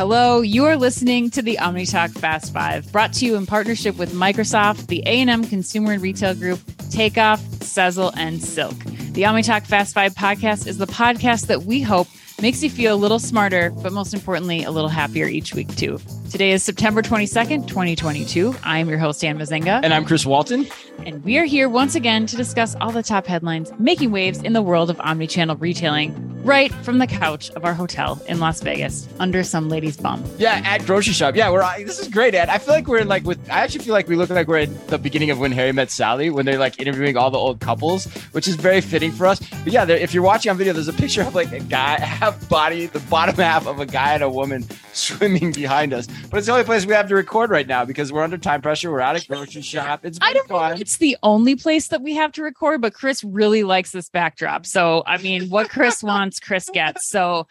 Hello, you are listening to the OmniTalk Fast Five, brought to you in partnership with Microsoft, the A&M Consumer and Retail Group, Takeoff, Sezzle, and Silk. The OmniTalk Fast Five podcast is the podcast that we hope makes you feel a little smarter, but most importantly, a little happier each week too. Today is September 22nd, 2022. I'm your host, Anne Mazenga. And I'm Chris Walton. And we are here once again to discuss all the top headlines making waves in the world of omnichannel retailing, right from the couch of our hotel in Las Vegas under some lady's bum. Yeah, at grocery shop. Yeah, we're this is great, Ed. I feel like we're in like with I actually feel like we look like we're at the beginning of when Harry met Sally when they're like interviewing all the old couples, which is very fitting for us. But yeah, if you're watching on video, there's a picture of like a guy half body, the bottom half of a guy and a woman swimming behind us. But it's the only place we have to record right now because we're under time pressure. We're at a grocery shop. It's I don't fun. if it's the only place that we have to record, but Chris really likes this backdrop. So, I mean, what Chris wants, Chris gets. So,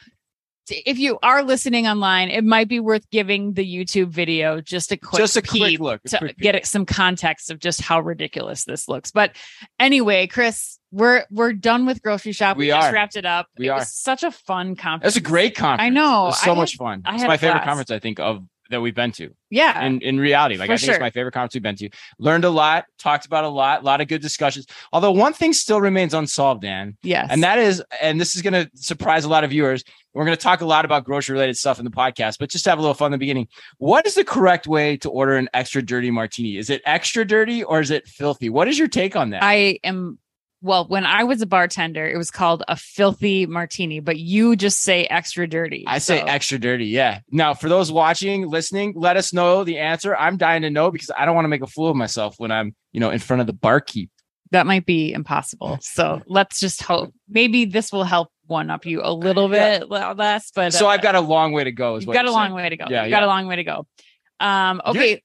if you are listening online, it might be worth giving the YouTube video just a quick just a quick look to quick get some context of just how ridiculous this looks. But anyway, Chris, we're we're done with grocery shop. We just are. wrapped it up. We it are. Was such a fun conference. That's a great conference. I know. It was so I much had- fun. It's my favorite conference I think of that we've been to. Yeah. in, in reality. Like For I think sure. it's my favorite conference we've been to. Learned a lot, talked about a lot, a lot of good discussions. Although one thing still remains unsolved, Dan, yes. and that is, and this is going to surprise a lot of viewers. We're going to talk a lot about grocery related stuff in the podcast, but just to have a little fun in the beginning. What is the correct way to order an extra dirty martini? Is it extra dirty or is it filthy? What is your take on that? I am well, when I was a bartender, it was called a filthy martini, but you just say extra dirty. I say extra dirty. Yeah. Now, for those watching, listening, let us know the answer. I'm dying to know because I don't want to make a fool of myself when I'm, you know, in front of the barkeep. that might be impossible. So let's just hope maybe this will help one up you a little bit le- less. But So uh, I've got a long way to go. Is you've got a long saying. way to go. Yeah, you've got a long way to go. Um, okay. You're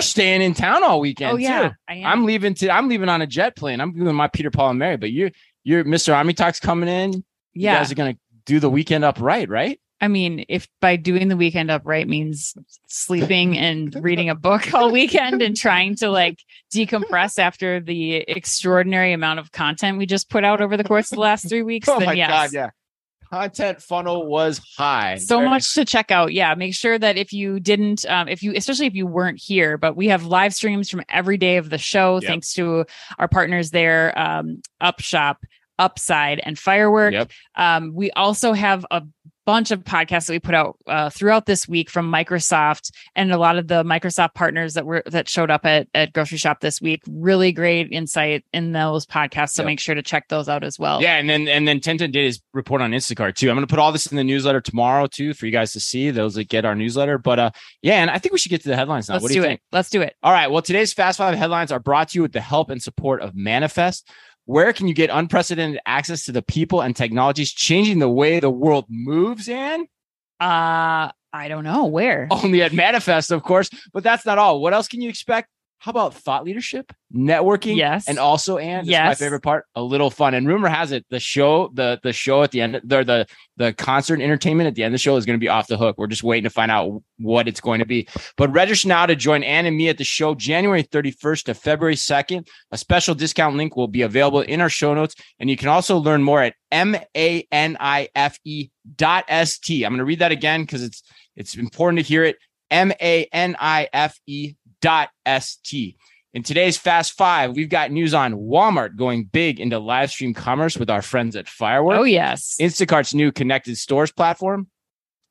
staying in town all weekend. oh yeah, too. I am. I'm leaving to. I'm leaving on a jet plane. I'm doing my Peter Paul and Mary. But you're you're Mr. OmniTalk's coming in. You yeah. guys are gonna do the weekend up right, right? I mean, if by doing the weekend upright means sleeping and reading a book all weekend and trying to like decompress after the extraordinary amount of content we just put out over the course of the last three weeks, Oh then my yes. god, yeah. Content funnel was high. so Very- much to check out yeah make sure that if you didn't um, if you especially if you weren't here but we have live streams from every day of the show Yep. thanks to our partners there um, upshop upside and firework Yep. um, we also have a bunch of podcasts that we put out uh, throughout this week from microsoft and a lot of the microsoft partners that were that showed up at, at grocery shop this week really great insight in those podcasts so Yep. make sure to check those out as well Yeah, and then and then Tintin did his report on Instacart too. I'm gonna put all this in the newsletter tomorrow too for you guys to see those that get our newsletter. But uh, yeah, and I think we should get to the headlines now. let's what do do, you it think? let's do it All right. Well, today's Fast Five headlines are brought to you with the help and support of Manifest. Where can you get unprecedented access to the people and technologies changing the way the world moves? And Uh, I don't know where. only at Manifest, of course. But that's not all. What else can you expect? How about thought leadership, networking, Yes. and also and is my favorite part, a little fun. And rumor has it, the show, the the show at the end, the the the concert entertainment at the end of the show is going to be off the hook. We're just waiting to find out what it's going to be. But register now to join Anne and me at the show January 31st to February 2nd. A special discount link will be available in our show notes, and you can also learn more at m a n i f e dot s t. I'm going to read that again because it's it's important to hear it. M A N I F E dot S T. In today's Fast Five, we've got news on Walmart going big into live stream commerce with our friends at Firework. Oh yes. Instacart's new connected stores platform.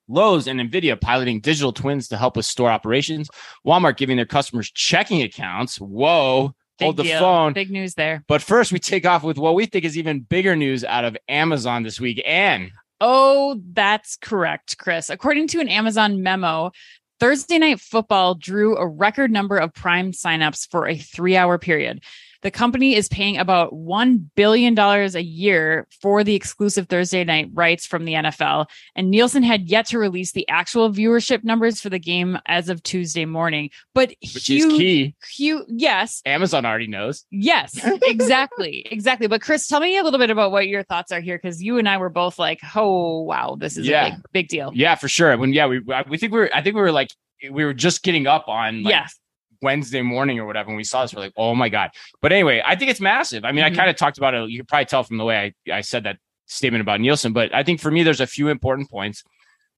Lowe's and Nvidia piloting digital twins to help with store operations. Walmart giving their customers checking accounts. Whoa. Big Hold the deal. phone. Big news there. But first, we take off with what we think is even bigger news out of Amazon this week. And Oh, that's correct, Chris. According to an Amazon memo, Thursday night football drew a record number of Prime signups for a three hour period. The company is paying about $1 billion a year for the exclusive Thursday night rights from the NFL. And Nielsen had yet to release the actual viewership numbers for the game as of Tuesday morning. But which huge, is key. huge, yes, Amazon already knows. Yes, exactly. exactly. But Chris, tell me a little bit about what your thoughts are here because you and I were both like, oh, wow, this is Yeah. a big, big deal. Yeah, for sure. When yeah, we we think we were I think we were like we were just getting up on like yes. Wednesday morning or whatever. When we saw this, we're like, oh my God. But anyway, I think it's massive. I mean, Mhm. I kind of talked about it. You could probably tell from the way I, I said that statement about Nielsen, but I think for me, there's a few important points.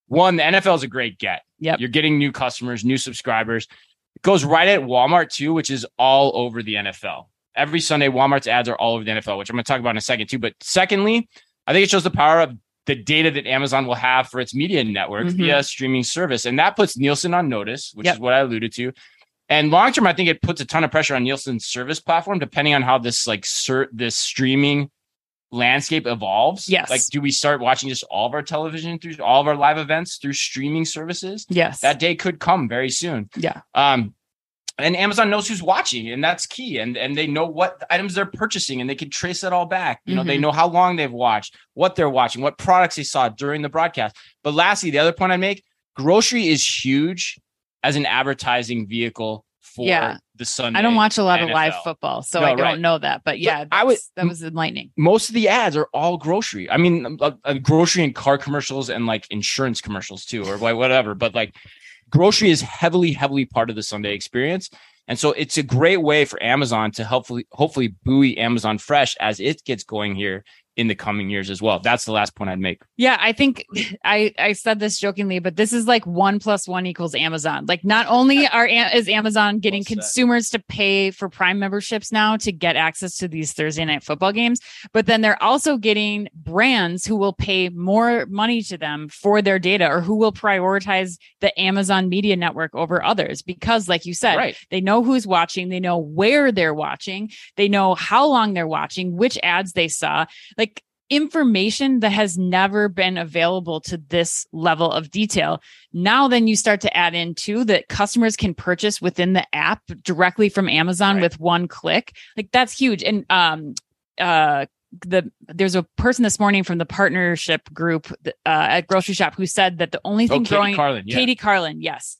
one, the NFL is a great get. Yep. You're getting new customers, new subscribers. It goes right at Walmart too, which is all over the NFL. Every Sunday, Walmart's ads are all over the NFL, which I'm going to talk about in a second too. But secondly, I think it shows the power of the data that Amazon will have for its media network Mhm. via streaming service. And that puts Nielsen on notice, which Yep. is what I alluded to. And long term, I think it puts a ton of pressure on Nielsen's service platform, depending on how this like ser- this streaming landscape evolves. Yes. Like, do we start watching just all of our television through all of our live events through streaming services? Yes. That day could come very soon. yeah. Um, and Amazon knows who's watching, and that's key. And and they know what items they're purchasing, and they can trace that all back. You know, they Mhm. know how long they've watched, what they're watching, what products they saw during the broadcast. But lastly, the other point I make: grocery is huge as an advertising vehicle for Yeah. the Sunday. I don't watch a lot of live football, so No, I don't right. know that. But yeah, I would- that's- that was enlightening. most of the ads are all grocery. I mean, uh, uh, grocery and car commercials and like insurance commercials too, or like whatever. But like, grocery is heavily, heavily part of the Sunday experience, and so it's a great way for Amazon to hopefully, hopefully buoy Amazon Fresh as it gets going here in the coming years as well. That's the last point I'd make. Yeah, I think I I said this jokingly, but this is like one plus one equals Amazon. Like, not only are is Amazon getting said. consumers to pay for Prime memberships now to get access to these Thursday night football games, but then they're also getting brands who will pay more money to them for their data or who will prioritize the Amazon Media Network over others because, like you said, Right. they know who's watching, they know where they're watching, they know how long they're watching, which ads they saw. Like information that has never been available to this level of detail. Now, then you start to add in too that customers can purchase within the app directly from Amazon Right. with one click. Like that's huge. And, um, uh, the there's a person this morning from the partnership group uh, at grocery shop who said that the only Oh, thing Katie growing Carlin, yeah. Katie Carlin, yes.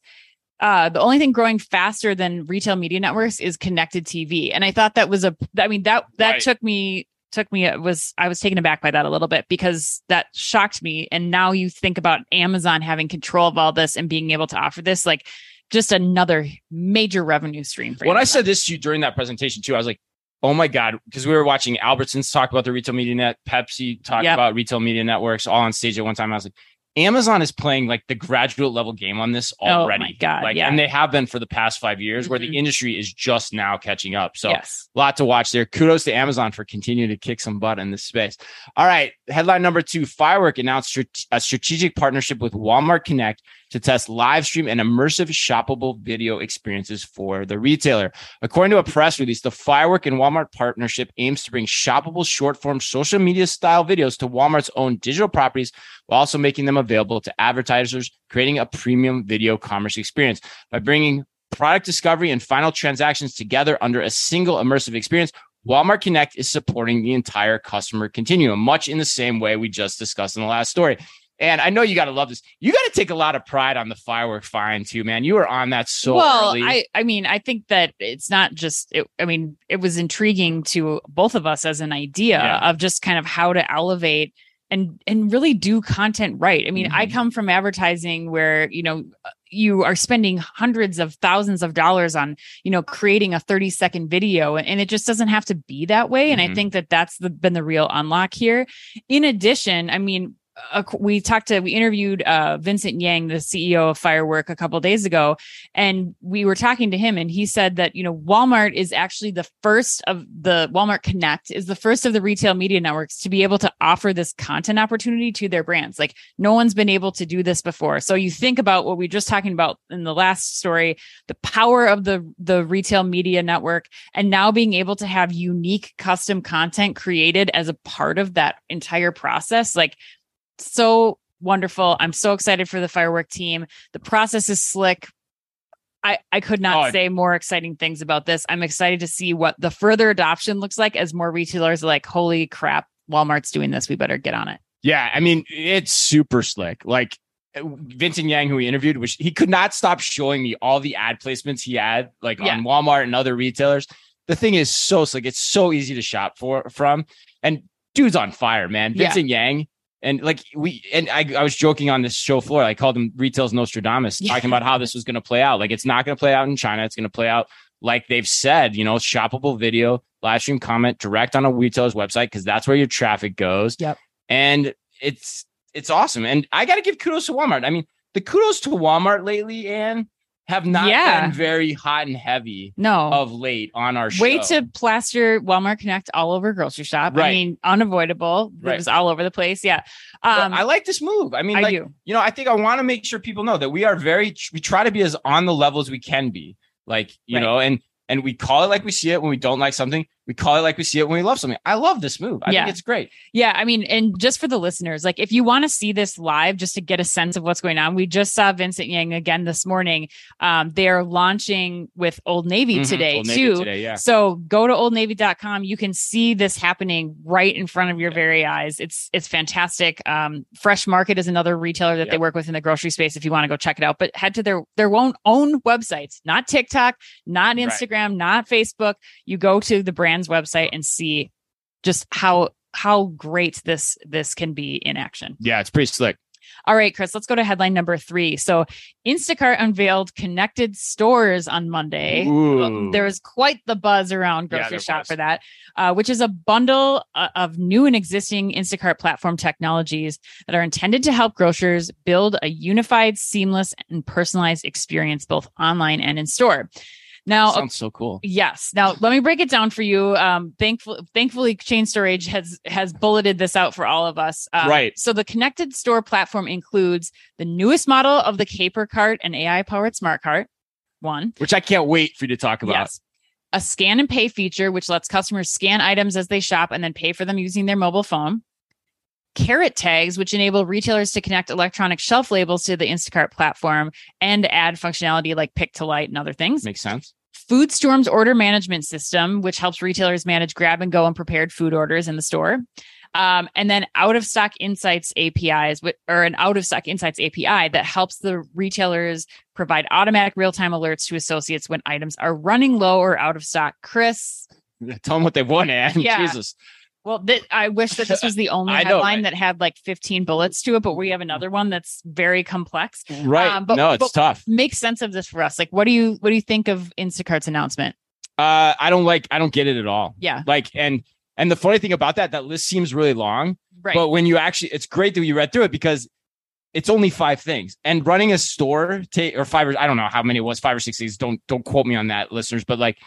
Uh, the only thing growing faster than retail media networks is connected TV, and I thought that was a. I mean that that Right. took me took me it was I was taken aback by that a little bit because that shocked me. And now you think about Amazon having control of all this and being able to offer this, like just another major revenue stream for. when I said this to you during that presentation too, I was like, oh my God, because we were watching Albertsons talk about the retail media net, Pepsi talk Yep. about retail media networks all on stage at one time. I was like, Amazon is playing like the graduate level game on this Oh my already. God, like, yeah. and they have been for the past five years where Mhm. the industry is just now catching up. So yes, a lot to watch there. Kudos to Amazon for continuing to kick some butt in this space. All right. Headline number two Firework announced a strategic partnership with Walmart Connect to test live stream and immersive shoppable video experiences for the retailer. According to a press release, the Firework and Walmart partnership aims to bring shoppable short form social media style videos to Walmart's own digital properties while also making them available to advertisers, creating a premium video commerce experience. By bringing product discovery and final transactions together under a single immersive experience, Walmart Connect is supporting the entire customer continuum, much in the same way we just discussed in the last story. And I know you got to love this. You got to take a lot of pride on the firework find too, man. You were on that so well, early. I I mean, I think that it's not just. It, I mean, it was intriguing to both of us as an idea Yeah. of just kind of how to elevate and and really do content right. I mean, I Mhm. come from advertising where you know you are spending hundreds of thousands of dollars on you know creating a 30 second video and, it just doesn't have to be that way and i Mhm. think that that's the, been the real unlock here in addition i mean we talked to we interviewed uh, Vincent Yang, the CEO of Firework, a couple days ago, and we were talking to him, and he said that you know Walmart is actually the first of the Walmart Connect is the first of the retail media networks to be able to offer this content opportunity to their brands. Like no one's been able to do this before. So you think about what we were just talking about in the last story, the power of the the retail media network, and now being able to have unique custom content created as a part of that entire process, like so wonderful. I'm so excited for the firework team. The process is slick. I, I could not Oh, say more exciting things about this. I'm excited to see what the further adoption looks like as more retailers are like, holy crap, Walmart's doing this. We better get on it. Yeah, I mean, it's super slick. Like uh, Vincent Yang, who we interviewed, which he could not stop showing me all the ad placements he had, like Yeah. on Walmart and other retailers. The thing is so slick; it's so easy to shop for from, and dude's on fire, man. Yeah. Vincent Yang, and like we, and I, I was joking on this show floor. I called him retail's Nostradamus, Yeah. talking about how this was going to play out. Like it's not going to play out in China; it's going to play out like they've said. You know, shoppable video, live stream comment, direct on a retailer's website because that's where your traffic goes. Yep. and it's it's awesome. And I got to give kudos to Walmart. I mean, the kudos to Walmart lately, and have not Yeah. been very hot and heavy No. of late on our show. Way to plaster Walmart Connect all over grocery shop. Right. I mean, unavoidable. Right. It was all over the place. Yeah. Um, I like this move. I mean, I like, do. you know, I think I want to make sure people know that we are very, we try to be as on the level as we can be. Like, you Right. know, and, and we call it like we see it when we don't like something. We call it like we see it when we love something. I love this move. I Yeah. think it's great. Yeah, I mean, and just for the listeners, like if you want to see this live, just to get a sense of what's going on, we just saw Vincent Yang again this morning. Um, they are launching with Old Navy Mhm. today Old Navy too. Today, yeah. So go to oldnavy.com. You can see this happening right in front of your very eyes. It's it's fantastic. Um, Fresh Market is another retailer that they work with in the grocery space. If you want to go check it out, but head to their their own own websites, not TikTok, not Right. Instagram, not Facebook. You go to the brand's website and see just how how great this this can be in action. Yeah, it's pretty slick. All right, Chris, let's go to headline number three. So, Instacart unveiled connected stores on Monday. Ooh. There was quite the buzz around Yeah, grocery there shop was. for that, uh, which is a bundle uh, of new and existing Instacart platform technologies that are intended to help grocers build a unified, seamless, and personalized experience both online and in store. Now, Sounds so cool. Yes. Now let me break it down for you. Um, thankfully, thankfully, Chain Storage has has bulleted this out for all of us. Um, Right. So the connected store platform includes the newest model of the Caper Cart and AI powered smart cart. One. Which I can't wait for you to talk about. Yes. A scan and pay feature, which lets customers scan items as they shop and then pay for them using their mobile phone. Carrot tags, which enable retailers to connect electronic shelf labels to the Instacart platform and add functionality like pick to light and other things. Makes sense. FoodStorm's order management system, which helps retailers manage grab and go and prepared food orders in the store. Um, and then out of stock insights APIs, or an out of stock insights API that helps the retailers provide automatic real time alerts to associates when items are running low or out of stock. Chris, Tell them what they want, Anne. Yeah. Jesus. Well, th- I wish that this was the only headline that had like 15 bullets to it, but we have another one that's very complex. Right. Um, but- no, it's but- tough. Make sense of this for us. Like, what do you what do you think of Instacart's announcement? Uh, I don't like, I don't get it at all. Yeah, Like, and, and the funny thing about that, that list seems really long, right. but when you actually, it's great that you read through it because it's only five things and running a store take or five or I don't know how many it was, five or six things. Don't, don't quote me on that listeners, but like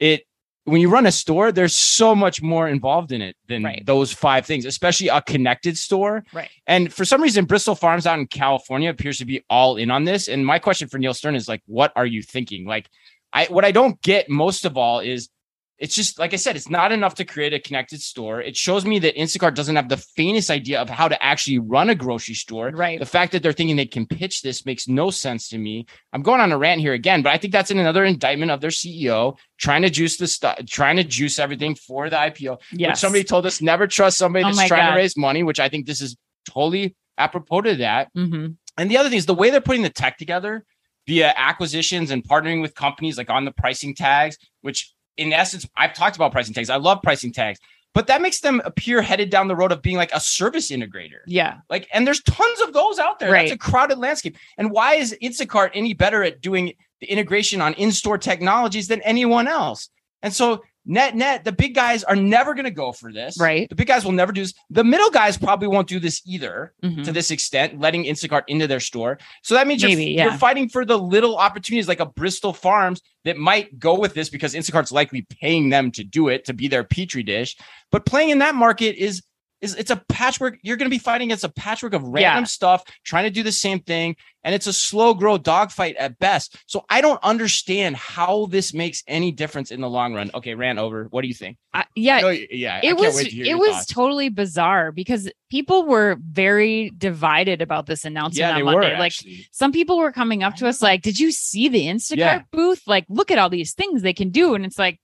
it, when you run a store, there's so much more involved in it than Right. those five things, especially a connected store. Right. And for some reason, Bristol Farms out in California appears to be all in on this. And my question for Neil Stern is like, what are you thinking? Like, I what I don't get most of all is it's just like I said, it's not enough to create a connected store. It shows me that Instacart doesn't have the faintest idea of how to actually run a grocery store. right. The fact that they're thinking they can pitch this makes no sense to me. I'm going on a rant here again, but I think that's another indictment of their CEO trying to juice the stuff, trying to juice everything for the IPO. Yes. somebody told us never trust somebody Oh that's my trying God. to raise money, which I think this is totally apropos to that. hmm And the other thing is the way they're putting the tech together via acquisitions and partnering with companies like on the pricing tags, which in essence, I've talked about pricing tags. I love pricing tags, but that makes them appear headed down the road of being like a service integrator. Yeah. Like, and there's tons of those out there. Right. That's a crowded landscape. And why is Instacart any better at doing the integration on in-store technologies than anyone else? And so net net, the big guys are never going to go for this. Right. The big guys will never do this. The middle guys probably won't do this either Mhm. to this extent, letting Instacart into their store. So that means you're, yeah. you're fighting for the little opportunities like a Bristol Farms that might go with this because Instacart's likely paying them to do it to be their petri dish. But playing in that market is is it's a patchwork. You're going to be fighting against a patchwork of random Yeah. stuff, trying to do the same thing, and it's a slow grow dogfight at best. So I don't understand how this makes any difference in the long run. Okay, ran over. What do you think? I- yeah. No, yeah, it can't was to it was thoughts. totally bizarre because people were very divided about this announcement yeah, on they Monday. were like actually. some people were coming up to us like, "Did you see the Instacart Yeah. booth? Like, look at all these things they can do." And it's like,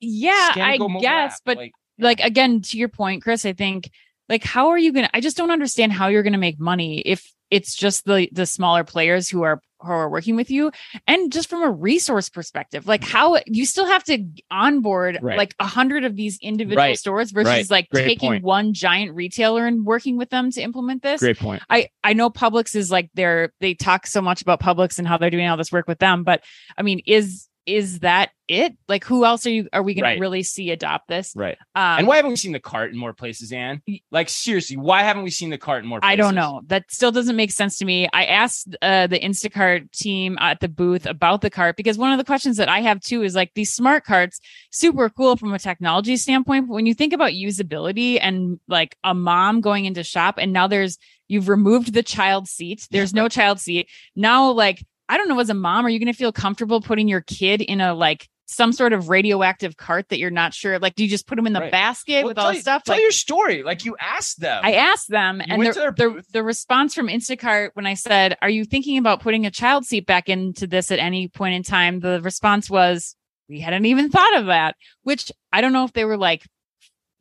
yeah, Scan, I guess, app. but Like, like again to your point chris i think like how are you gonna i just don't understand how you're gonna make money if it's just the the smaller players who are who are working with you and just from a resource perspective like how you still have to onboard Right. like a hundred of these individual Right. stores versus Right. like Great taking point. one giant retailer and working with them to implement this great point. I I know Publix is like they're they talk so much about Publix and how they're doing all this work with them, but I mean, is is that it? Like, who else are you? Are we going Right. to really see adopt this? Right. Um, and why haven't we seen the cart in more places, Anne? Like seriously, why haven't we seen the cart in more places? I don't know. That still doesn't make sense to me. I asked uh, the Instacart team at the booth about the cart because one of the questions that I have too is like these smart carts, super cool from a technology standpoint. But when you think about usability and like a mom going into shop and now there's, you've removed the child seat, there's no child seat. Now, like, I don't know, as a mom, are you going to feel comfortable putting your kid in a like, some sort of radioactive cart that you're not sure like do you just put them in the Right. basket Well, with all the you- stuff Tell like your story. Like you asked them. I asked them, You and went the, their the, the response from Instacart when I said, "Are you thinking about putting a child seat back into this at any point in time?" The response was, "We hadn't even thought of that." Which I don't know if they were like,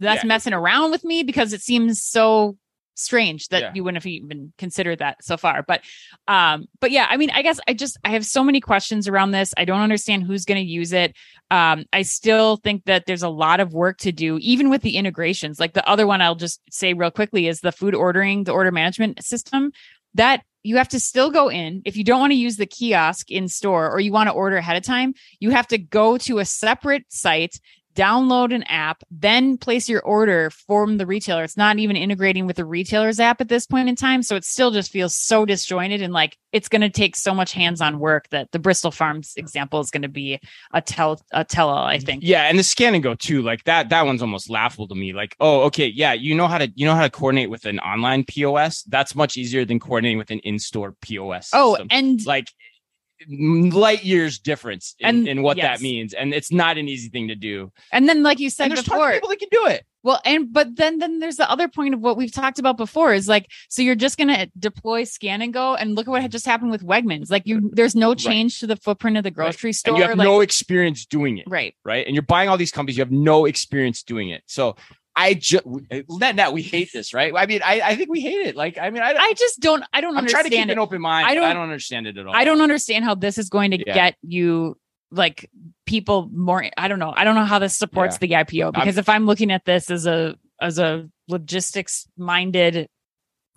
"That's Yeah. messing around with me," because it seems so strange that Yeah. you wouldn't have even considered that so far. But, um, but yeah, I mean, I guess I just I have so many questions around this. I don't understand who's going to use it. Um, I still think that there's a lot of work to do, even with the integrations. Like the other one, I'll just say real quickly is the food ordering, the order management system. That you have to still go in if you don't want to use the kiosk in store or you want to order ahead of time. You have to go to a separate site, download an app, then place your order from the retailer. It's not even integrating with the retailer's app at this point in time. So it still just feels so disjointed and like it's going to take so much hands-on work that the Bristol Farms example is going to be a tell a tell all. I mm, think. Yeah, and the scan and go too. Like that. That one's almost laughable to me. Like, oh, okay, yeah, you know how to you know how to coordinate with an online POS. That's much easier than coordinating with an in-store POS. Oh, system. and like light years difference in, And- in what yes. that means, and it's not an easy thing to do. and then like you said And there's before, people that can do it. Well, and but then then there's the other point of what we've talked about before is like so you're just gonna deploy scan and go and look at what had just happened with Wegmans. Like you there's no change to the footprint of the grocery store. and you have like, no experience doing it, right. right? And you're buying all these companies, you have no experience doing it. So I just net net we hate this, right? I mean, I, I think we hate it. Like, I mean, I, I just don't I don't I'm trying to keep understand an it. open mind. I don't- I don't understand it at all. I don't understand how this is going to Yeah. get you like people more I don't know. I don't know how this supports the IPO because if I'm looking at this as a as a logistics minded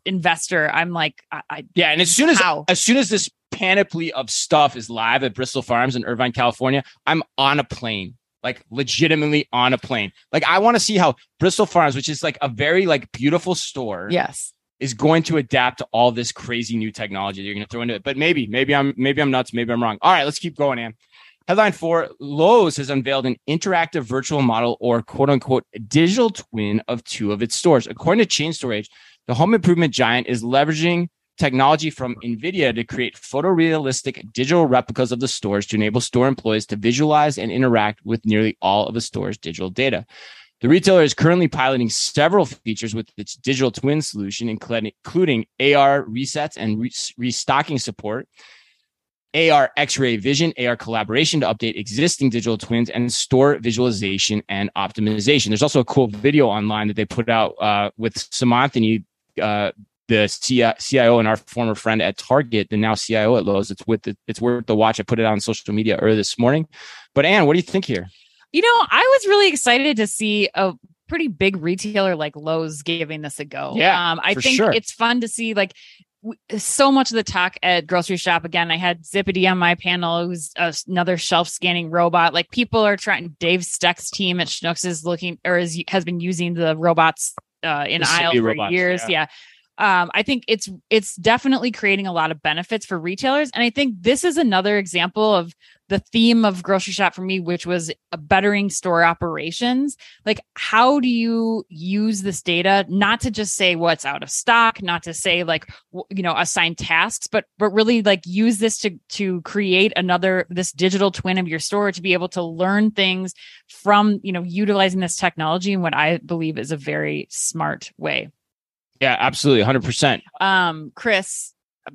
investor, I'm like I, I Yeah, and as soon as How? as soon as this panoply of stuff is live at Bristol Farms in Irvine, California, I'm on a plane. Like legitimately on a plane. Like I want to see how Bristol Farms, which is like a very like beautiful store, yes. is going to adapt to all this crazy new technology that you're going to throw into it. But maybe, maybe I'm maybe I'm nuts, maybe I'm wrong. All right, let's keep going, Anne. Headline four Lowe's has unveiled an interactive virtual model or quote unquote digital twin of two of its stores. According to Chain Storage, the home improvement giant is leveraging technology from NVIDIA to create photorealistic digital replicas of the stores to enable store employees to visualize and interact with nearly all of the store's digital data. The retailer is currently piloting several features with its digital twin solution, including AR resets and re- restocking support, AR X-ray vision, AR collaboration to update existing digital twins, and store visualization and optimization. There's also a cool video online that they put out uh, with Seemantini, uh, the CIO and our former friend at Target, the now CIO at Lowe's. It's with the, it's worth the watch. I put it on social media earlier this morning. But Anne, what do you think here? You know, I was really excited to see a pretty big retailer like Lowe's giving this a go. Yeah, um, I think sure. it's fun to see like so much of the talk at grocery shop. Again, I had Zippedi on my panel, who's another shelf scanning robot. Like people are trying. Dave Steck's team at Schnucks is looking or is has been using the robots uh, in The aisle for years. yeah. yeah um, I think it's it's definitely creating a lot of benefits for retailers, and I think this is another example of the theme of grocery shop for me, which was bettering store operations. Like, how do you use this data not to just say what's out of stock, not to say like you know assign tasks, but but really like use this to to create another this digital twin of your store to be able to learn things from you know utilizing this technology in what I believe is a very smart way. Yeah, absolutely, hundred percent. Um, Chris,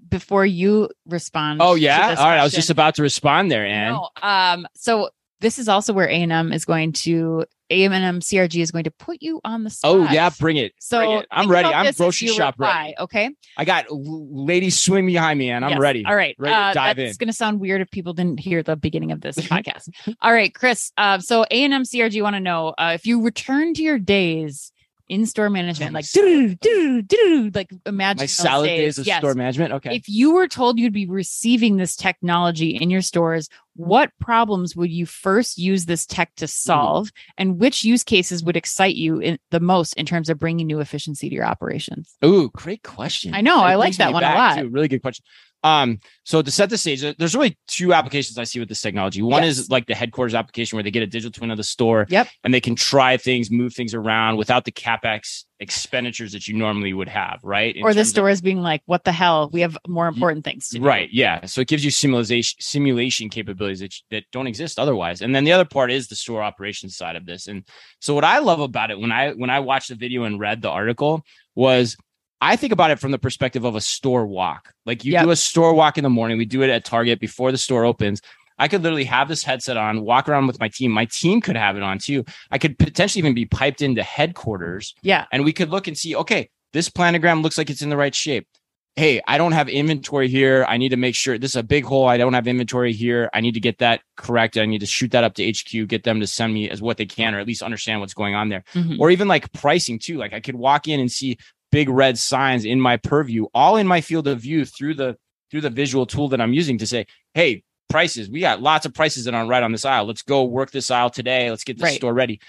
before you respond. Oh yeah, all right. I was just about to respond there, Anne. No, um, so this is also where A and M is going to A and M CRG is going to put you on the spot. Oh yeah, bring it. So bring it. I'm ready. I'm grocery shop reply, ready. Okay, I got ladies swing behind me, and I'm Yes. ready. All right, Ready to uh, dive that's in. going to sound weird if people didn't hear the beginning of this podcast. All right, Chris. Uh, so A and M CRG want to know uh, if you return to your days in store management, like do do do like imagine My salad days of Yes. store management. Okay. If you were told you'd be receiving this technology in your stores, what problems would you first use this tech to solve and which use cases would excite you in, the most in terms of bringing new efficiency to your operations Ooh, great question. I know, I like that one a lot. too. Really good question. Um, so to set the stage, there's really two applications I see with this technology. One Yes. is like the headquarters application where they get a digital twin of the store Yep. and they can try things, move things around without the capex expenditures that you normally would have, right? In or the store of- stores being like what the hell we have more important things to do Right. Yeah. So it gives you simulation simulation capabilities that, that don't exist otherwise. And then the other part is the store operations side of this. And so what I love about it when I when I watched the video and read the article was I think about it from the perspective of a store walk. Like you Yep. do a store walk in the morning. We do it at Target before the store opens. I could literally have this headset on, walk around with my team. My team could have it on too. I could potentially even be piped into headquarters. Yeah. And we could look and see okay this planogram looks like it's in the right shape. Hey i don't have inventory here. I need to make sure this is a big hole. I don't have inventory here. I need to get that corrected i need to shoot that up to hq get them to send me as what they can or at least understand what's going on there. Mhm. or even like pricing too. Like i could walk in and see big red signs in my purview all in my field of view through the through the visual tool that i'm using to say hey prices we got lots of prices that are right on this aisle let's go work this aisle today let's get the Right. store ready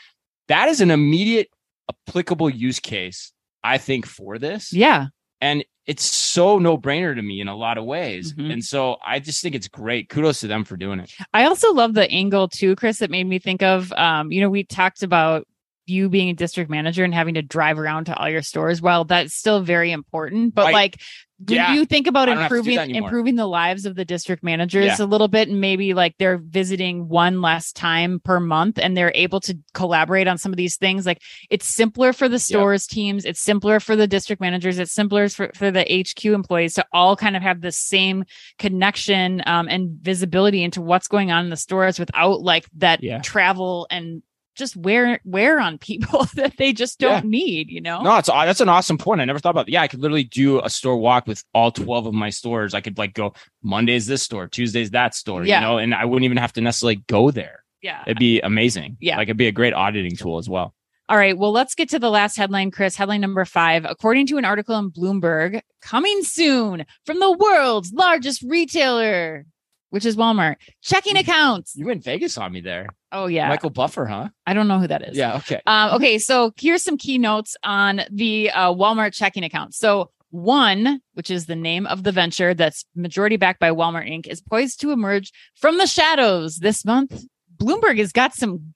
that is an immediate applicable use case i think for this yeah and it's so no brainer to me in a lot of ways Mhm. and so i just think it's great kudos to them for doing it I also love the angle too, Chris, that made me think of um, you know, we talked about you being a district manager and having to drive around to all your stores. Well, that's still very important. But Right. like when Yeah. you think about I don't have to do improving improving the lives of the district managers Yeah. a little bit and maybe like they're visiting one less time per month and they're able to collaborate on some of these things like it's simpler for the stores teams it's simpler for the district managers it's simpler for, for the hq employees to all kind of have the same connection um, and visibility into what's going on in the stores without like that Yeah. travel and just wear wear on people that they just don't need you know no it's that's an awesome point i never thought about that. yeah i could literally do a store walk with all 12 of my stores i could like go monday's this store tuesday's that store Yeah. you know and i wouldn't even have to necessarily go there yeah it'd be amazing Yeah. like it'd be a great auditing tool as well All right. Well, let's get to the last headline, Chris. Headline number five. According to an article in Bloomberg, coming soon from the world's largest retailer, which is Walmart, checking accounts. you went vegas on me there Oh, yeah. michael buffer huh I don't know who that is. yeah okay Um, okay. So here's some key notes on the uh, Walmart checking account. So, one, which is the name of the venture that's majority backed by Walmart Inc., is poised to emerge from the shadows this month. Bloomberg has got some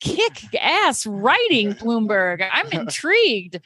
kick ass writing, Bloomberg. I'm intrigued.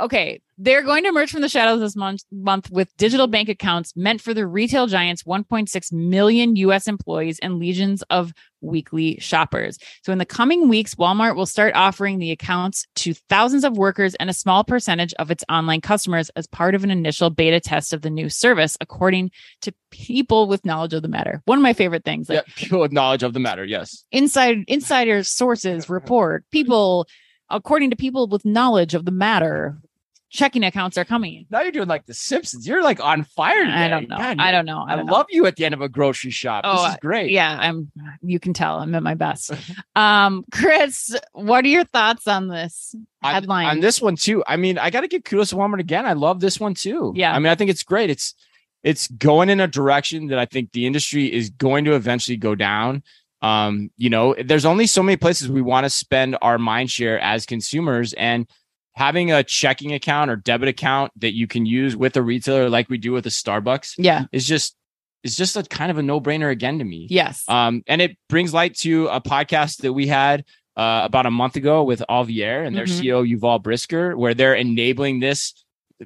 Okay, they're going to emerge from the shadows this month, month with digital bank accounts meant for the retail giants 1.6 million US employees and legions of weekly shoppers. So in the coming weeks, Walmart will start offering the accounts to thousands of workers and a small percentage of its online customers as part of an initial beta test of the new service, according to people with knowledge of the matter. One of my favorite things, like yeah people with knowledge of the matter yes inside insider sources report people according to people with knowledge of the matter checking accounts are coming now you're doing like the simpsons you're like on fire today. i don't know God, i don't know i, I don't know. love you at the end of a grocery shop. Oh, this is great. yeah i'm you can tell i'm at my best um chris what are your thoughts on this On- headline on this one too. I mean, I got to give kudos to Walmart again. I love this one too. Yeah. I mean, I think it's great. It's it's going in a direction that I think the industry is going to eventually go down. Um, you know, there's only so many places we want to spend our mind share as consumers, and having a checking account or debit account that you can use with a retailer like we do with a Starbucks yeah is just is just a kind of a no brainer again to me. yes Um, and it brings light to a podcast that we had uh, about a month ago with Alviere and their Mhm. CEO Yuval Brisker, where they're enabling this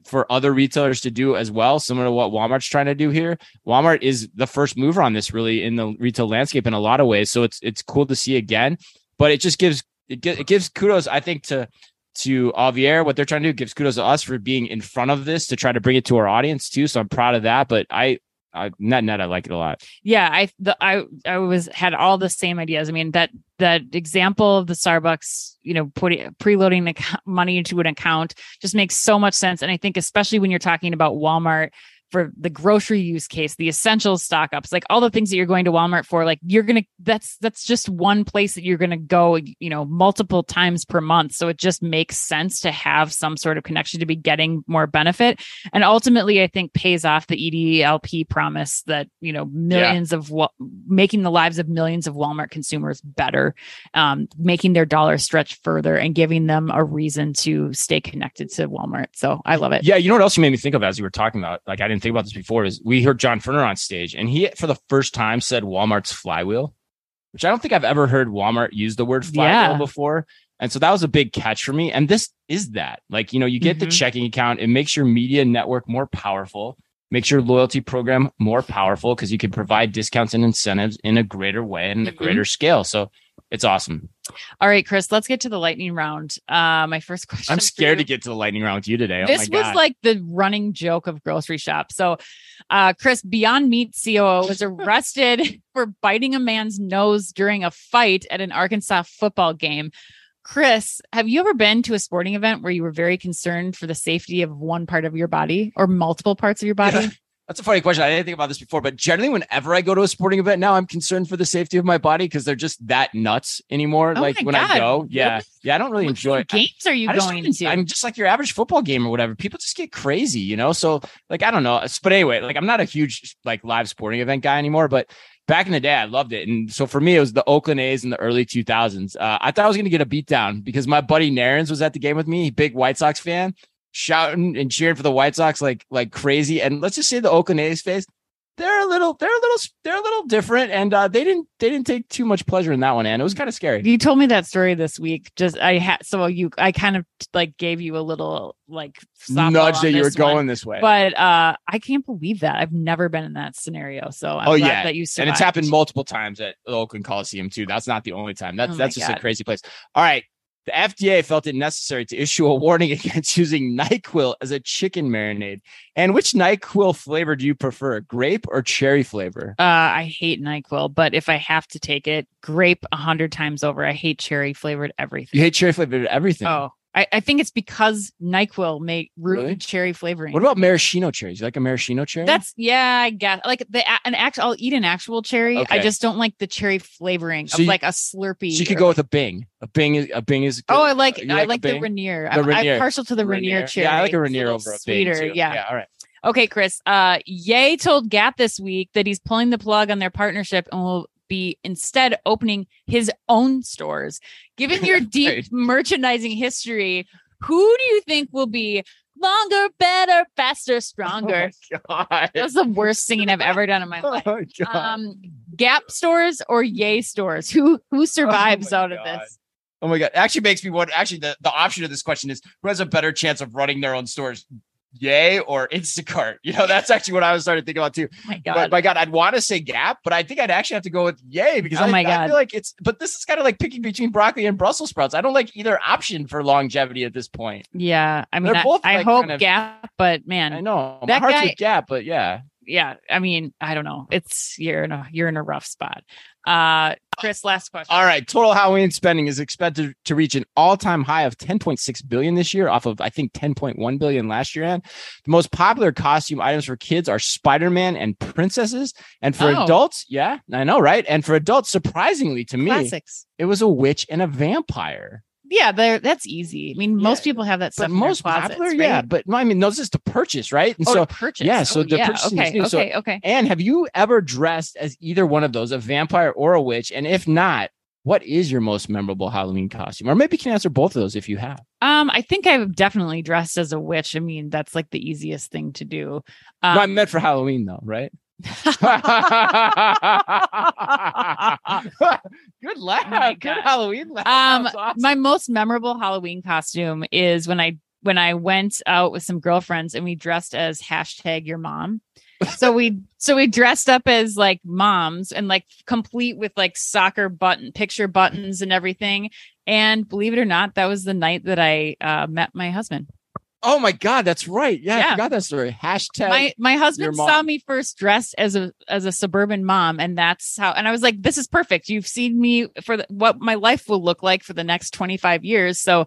for other retailers to do as well, similar to what Walmart's trying to do here. Walmart is the first mover on this, really, in the retail landscape in a lot of ways. So it's it's cool to see again, but it just gives it, gi- it gives kudos, I think, to to Alviere. What they're trying to do gives kudos to us for being in front of this to try to bring it to our audience too. So I'm proud of that. But I, I net net, I like it a lot. yeah i the i i was had all the same ideas i mean that that example of the starbucks you know putting preloading the money into an account just makes so much sense and i think especially when you're talking about walmart for the grocery use case, the essentials stock ups, like all the things that you're going to Walmart for, like you're gonna that's that's just one place that you're gonna go, you know, multiple times per month. So it just makes sense to have some sort of connection to be getting more benefit. And ultimately, I think pays off the EDLP promise that you know millions yeah. of making the lives of millions of Walmart consumers better, um, making their dollar stretch further, and giving them a reason to stay connected to Walmart. So I love it. Yeah, you know what else you made me think of as you were talking about? Like I didn't think about this before. Is we heard John Furner on stage, and he for the first time said Walmart's flywheel, which I don't think I've ever heard Walmart use the word flywheel yeah. before. And so that was a big catch for me. And this is that. Like, you know, you get mm-hmm. the checking account, it makes your media network more powerful, makes your loyalty program more powerful because you can provide discounts and incentives in a greater way and mm-hmm. a greater scale. So it's awesome. All right, Chris, let's get to the lightning round. Uh, my first question. I'm scared to get to the lightning round with you today. Oh this was like the running joke of grocery shop. So, uh, Chris, Beyond Meat COO was arrested for biting a man's nose during a fight at an Arkansas football game. Chris, have you ever been to a sporting event where you were very concerned for the safety of one part of your body or multiple parts of your body? That's a funny question. I didn't think about this before, but generally, whenever I go to a sporting event now, I'm concerned for the safety of my body because they're just that nuts anymore. Oh like when God. I go, yeah, yeah, I don't really what enjoy games. Are you going to? I'm just like your average football game or whatever. People just get crazy, you know. So like, I don't know, but anyway, like I'm not a huge like live sporting event guy anymore, but back in the day, I loved it. And so for me, it was the Oakland A's in the early 2000s. Uh, I thought I was going to get a beat down because my buddy Nairns was at the game with me, big White Sox fan, shouting and cheering for the White Sox like like crazy. And let's just say the Oakland A's face, they're a little they're a little they're a little different. And uh, they didn't they didn't take too much pleasure in that one and it was kind of scary. You told me that story this week. Just i had so you i kind of like gave you a little like nudge that you were going one. this way. But uh i can't believe that. I've never been in that scenario. So I'm oh yeah. that you survived. and it's happened multiple times at the oakland coliseum too. That's not the only time. That's oh that's just God. a crazy place. All right the FDA felt it necessary to issue a warning against using NyQuil as a chicken marinade. And which NyQuil flavor do you prefer, grape or cherry flavor? Uh, I hate NyQuil, but if I have to take it, grape a hundred times over. I hate cherry flavored everything. You hate cherry flavored everything? Oh, I, I think it's because NyQuil made root really? cherry flavoring. What about maraschino cherries? You like a maraschino cherry? That's yeah, I guess. Like the an actual, I'll eat an actual cherry. Okay. I just don't like the cherry flavoring so of you, like a Slurpee. So you could go with a Bing. A Bing is a Bing is. Good. Oh, I like I like, like the Rainier. The Rainier. I'm, partial to the Rainier, Rainier cherry. Yeah, I like a Rainier over a sweeter. Bing Yeah. yeah. All right. Okay, Chris. Uh, Ye told Gap this week that he's pulling the plug on their partnership and will be instead opening his own stores. Given your deep right. merchandising history, who do you think will be longer, better, faster, stronger? Oh that was the worst singing I've ever done in my oh life. Oh um, Gap stores or Ye stores? Who who oh survives oh out God. of this? Oh my god! Actually makes me wonder. Actually, the, the option of this question is who has a better chance of running their own stores, Ye or Instacart. You know, that's actually what I was starting to think about too. Oh my God. But my God, I'd want to say Gap, but I think I'd actually have to go with Ye oh because oh I, my God. I feel like it's, but this is kind of like picking between broccoli and Brussels sprouts. I don't like either option for longevity at this point. Yeah. I mean, I, both I, like hope kind of, Gap, but man, I know that my heart's guy, with Gap, but yeah. Yeah. I mean, I don't know. It's, you're in a, you're in a rough spot. Uh, Chris, last question. All right, total Halloween spending is expected to reach an all-time high of 10.6 billion this year, off of I think 10.1 billion last year. And the most popular costume items for kids are Spider-Man and princesses, and for oh. adults, yeah, I know, right? And for adults, surprisingly to me, Classics. it was a witch and a vampire. Yeah, that's easy. I mean, yeah. most people have that stuff. But most closets, popular, right? yeah. But I mean, those is to purchase, right? And oh, so purchase. Yeah, so oh, the yeah. purchase okay, new. Okay, so, okay. And have you ever dressed as either one of those, a vampire or a witch? And if not, what is your most memorable Halloween costume? Or maybe you can answer both of those if you have. Um, I think I've definitely dressed as a witch. I mean, that's like the easiest thing to do. Um, no, I meant for Halloween though, right? Good laugh. Oh Good Halloween laugh. Um, awesome. my most memorable Halloween costume is when I when I went out with some girlfriends and we dressed as hashtag your mom. so we so we dressed up as like moms and like complete with like soccer button picture buttons and everything. And believe it or not, that was the night that I uh, met my husband. Oh my God, that's right. Yeah, yeah. I forgot that story. Hashtag my my husband saw me first dressed as a as a suburban mom, and that's how. And I was like, "This is perfect. You've seen me for the, what my life will look like for the next twenty five years." So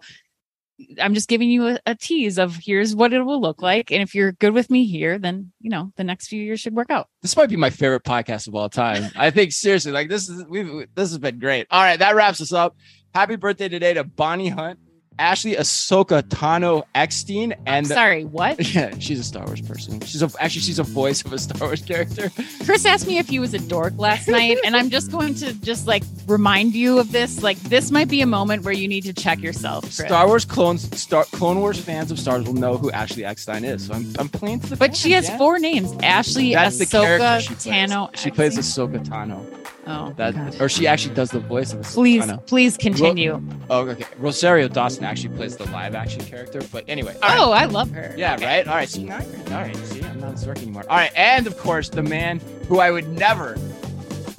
I'm just giving you a, a tease of here's what it will look like. And if you're good with me here, then you know the next few years should work out. This might be my favorite podcast of all time. I think seriously, like this is we've this has been great. All right, that wraps us up. Happy birthday today to Bonnie Hunt, Ashley Ahsoka Tano Eckstein, and the- Sorry, what? yeah, she's a Star Wars person. She's a actually she's a voice of a Star Wars character. Chris asked me if he was a dork last night, and I'm just going to just like remind you of this. Like, this might be a moment where you need to check yourself. Chris. Star Wars clones, Star Clone Wars fans of Stars will know who Ashley Eckstein is. So I'm, I'm playing to the. But she has yeah. four names: Ashley, That's Ahsoka. Tano. She plays. Ahsoka Tano. Oh, That God. or she actually does the voice of please, Tano. please continue. Oh, okay. Rosario Dawson actually plays the live action character. But anyway. all right. Oh, I love her. Yeah, Okay. right. All right. See, you're, all right. See, I'm not dork anymore. All right, and of course, the man who I would never,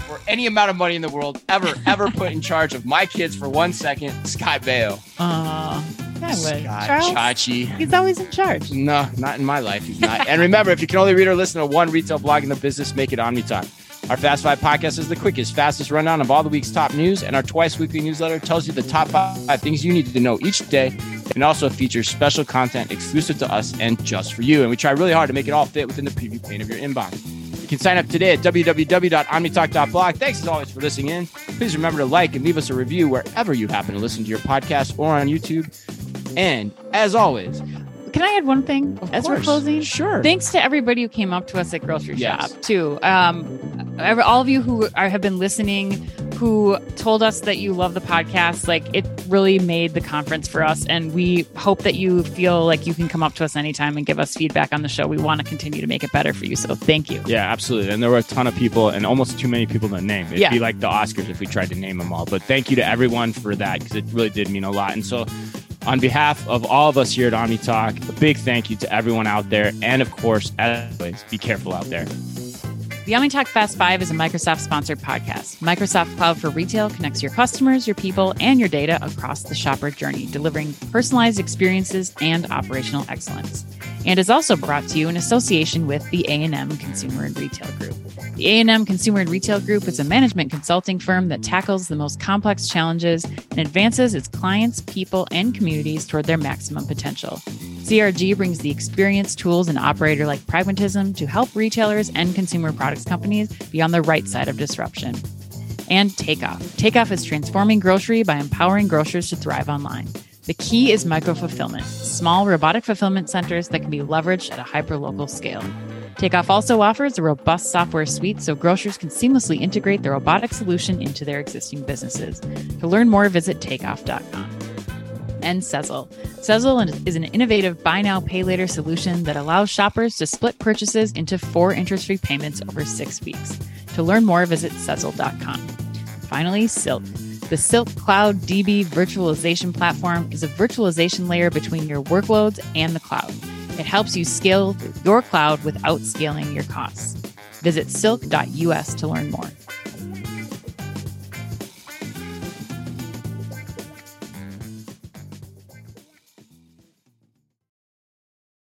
for any amount of money in the world, ever, ever put in charge of my kids for one second, Scott Baio. Uh, I would. Scott Charles, Chachi. he's always in charge. No, not in my life. He's not. and remember, if you can only read or listen to one retail blog in the business, make it OmniTalk. Our Fast Five podcast is the quickest, fastest rundown of all the week's top news, and our twice weekly newsletter tells you the top five things you need to know each day, and also features special content exclusive to us and just for you. And we try really hard to make it all fit within the preview pane of your inbox. You can sign up today at www.omnitalk.blog. Thanks as always for listening in. Please remember to like and leave us a review wherever you happen to listen to your podcast or on YouTube. And as always, Can I add one thing of as course, we're closing? sure. Thanks to everybody who came up to us at grocery Yes. shop too. Um, every- all of you who are, have been listening, who told us that you love the podcast, like it really made the conference for us, and we hope that you feel like you can come up to us anytime and give us feedback on the show. We want to continue to make it better for you, so thank you. Yeah, absolutely. And there were a ton of people and almost too many people to name. It'd Yeah. be like the Oscars if we tried to name them all. But thank you to everyone for that because it really did mean a lot. And so, on behalf of all of us here at OmniTalk, a big thank you to everyone out there. And of course, as always, be careful out there. The OmniTalk Fast Five is a Microsoft sponsored podcast. Microsoft Cloud for Retail connects your customers, your people, and your data across the shopper journey, delivering personalized experiences and operational excellence. And is also brought to you in association with the A&M Consumer and Retail Group. The A&M Consumer and Retail Group is a management consulting firm that tackles the most complex challenges and advances its clients, people, and communities toward their maximum potential. CRG brings the experience, tools, and operator like pragmatism to help retailers and consumer products companies be on the right side of disruption. And Takeoff. Takeoff is transforming grocery by empowering grocers to thrive online. The key is micro fulfillment, small robotic fulfillment centers that can be leveraged at a hyperlocal scale. Takeoff also offers a robust software suite so grocers can seamlessly integrate the robotic solution into their existing businesses. To learn more, visit takeoff.com and Sezzle. Sezzle is an innovative buy now, pay later solution that allows shoppers to split purchases into four interest free payments over six weeks. To learn more, visit Sezzle.com. Finally, Silk. The Silk Cloud DB virtualization platform is a virtualization layer between your workloads and the cloud. It helps you scale your cloud without scaling your costs. Visit silk.us to learn more.